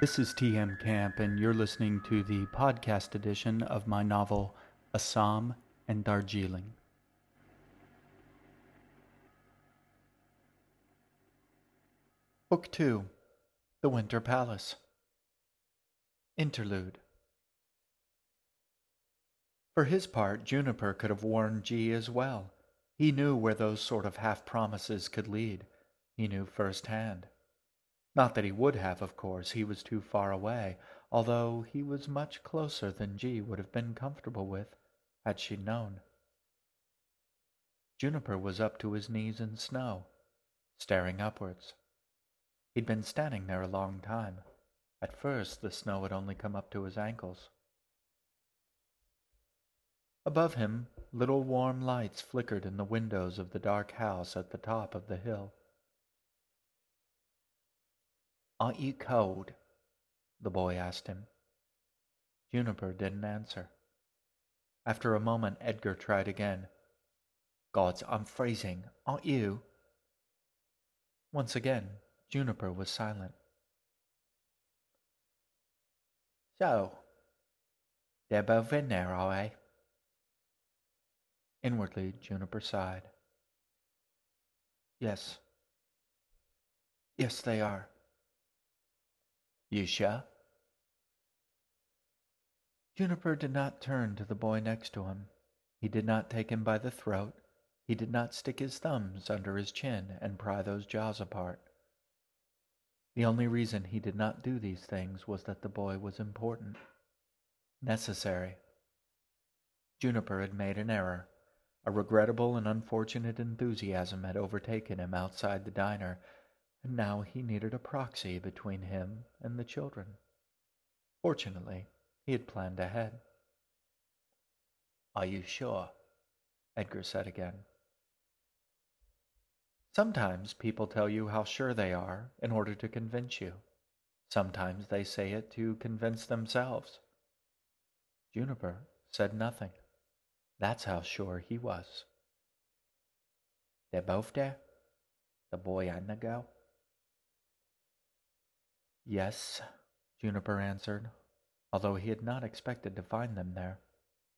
This is TM Camp, and you're listening to the podcast edition of my novel Assam and Darjeeling. Book 2 The Winter Palace. Interlude. For his part, Juniper could have warned G as well. He knew where those sort of half promises could lead. He knew firsthand. Not that he would have, of course, he was too far away, although he was much closer than G would have been comfortable with, had she known. Juniper was up to his knees in snow, staring upwards. He'd been standing there a long time. At first, the snow had only come up to his ankles. Above him, little warm lights flickered in the windows of the dark house at the top of the hill. Aren't you cold? the boy asked him. Juniper didn't answer. After a moment, Edgar tried again. Gods, I'm freezing, aren't you? Once again, Juniper was silent. So, they're both in there, are they? Inwardly, Juniper sighed. Yes. Yes, they are. Sure? Juniper did not turn to the boy next to him. He did not take him by the throat. He did not stick his thumbs under his chin and pry those jaws apart. The only reason he did not do these things was that the boy was important, necessary. Juniper had made an error. A regrettable and unfortunate enthusiasm had overtaken him outside the diner and now he needed a proxy between him and the children. Fortunately, he had planned ahead. Are you sure? Edgar said again. Sometimes people tell you how sure they are in order to convince you. Sometimes they say it to convince themselves. Juniper said nothing. That's how sure he was. They're both there? The boy and the girl? Yes, Juniper answered, although he had not expected to find them there.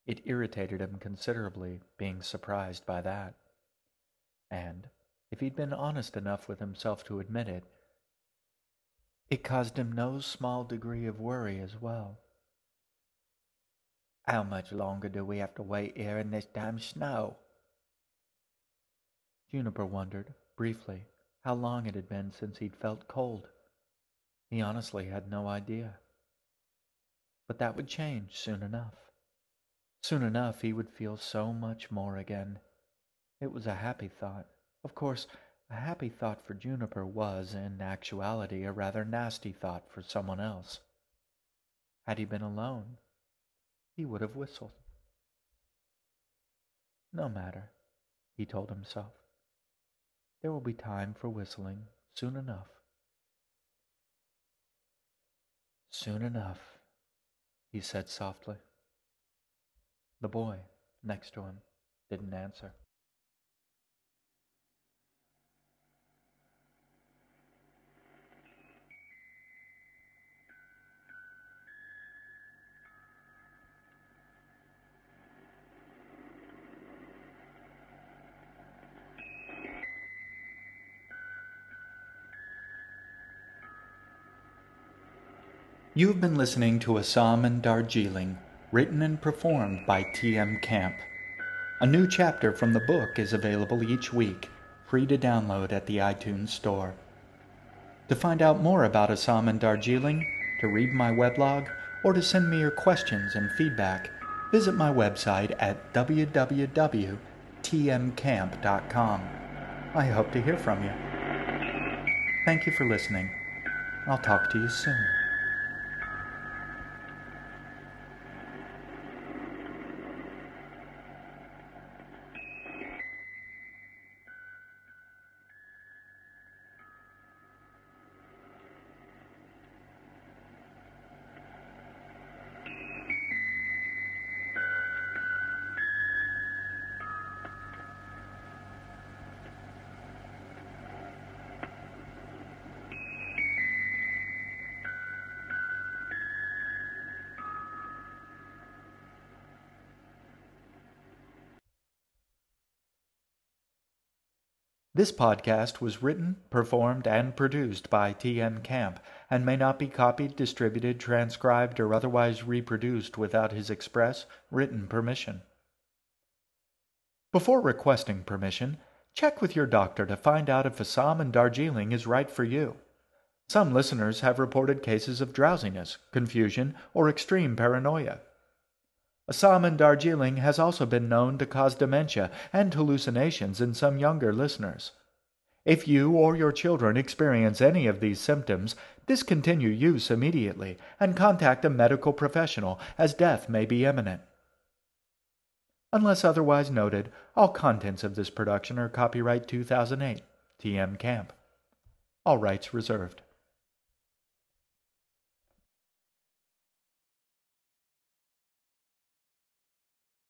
It irritated him considerably, being surprised by that. And, if he'd been honest enough with himself to admit it, it caused him no small degree of worry as well. How much longer do we have to wait here in this damn snow? Juniper wondered, briefly, how long it had been since he'd felt cold. He honestly had no idea. But that would change soon enough. Soon enough he would feel so much more again. It was a happy thought. Of course, a happy thought for Juniper was, in actuality, a rather nasty thought for someone else. Had he been alone, he would have whistled. No matter, he told himself. There will be time for whistling soon enough. Soon enough, he said softly. The boy next to him didn't answer. You have been listening to a Assam and Darjeeling, written and performed by T.M. Camp. A new chapter from the book is available each week, free to download at the iTunes Store. To find out more about Assam and Darjeeling, to read my weblog, or to send me your questions and feedback, visit my website at www.tmcamp.com. I hope to hear from you. Thank you for listening. I'll talk to you soon. This podcast was written, performed, and produced by T.M. Camp and may not be copied, distributed, transcribed, or otherwise reproduced without his express written permission. Before requesting permission, check with your doctor to find out if Assam and Darjeeling is right for you. Some listeners have reported cases of drowsiness, confusion, or extreme paranoia. Assam and Darjeeling has also been known to cause dementia and hallucinations in some younger listeners. If you or your children experience any of these symptoms, discontinue use immediately and contact a medical professional as death may be imminent. Unless otherwise noted, all contents of this production are copyright 2008, TM Camp. All rights reserved.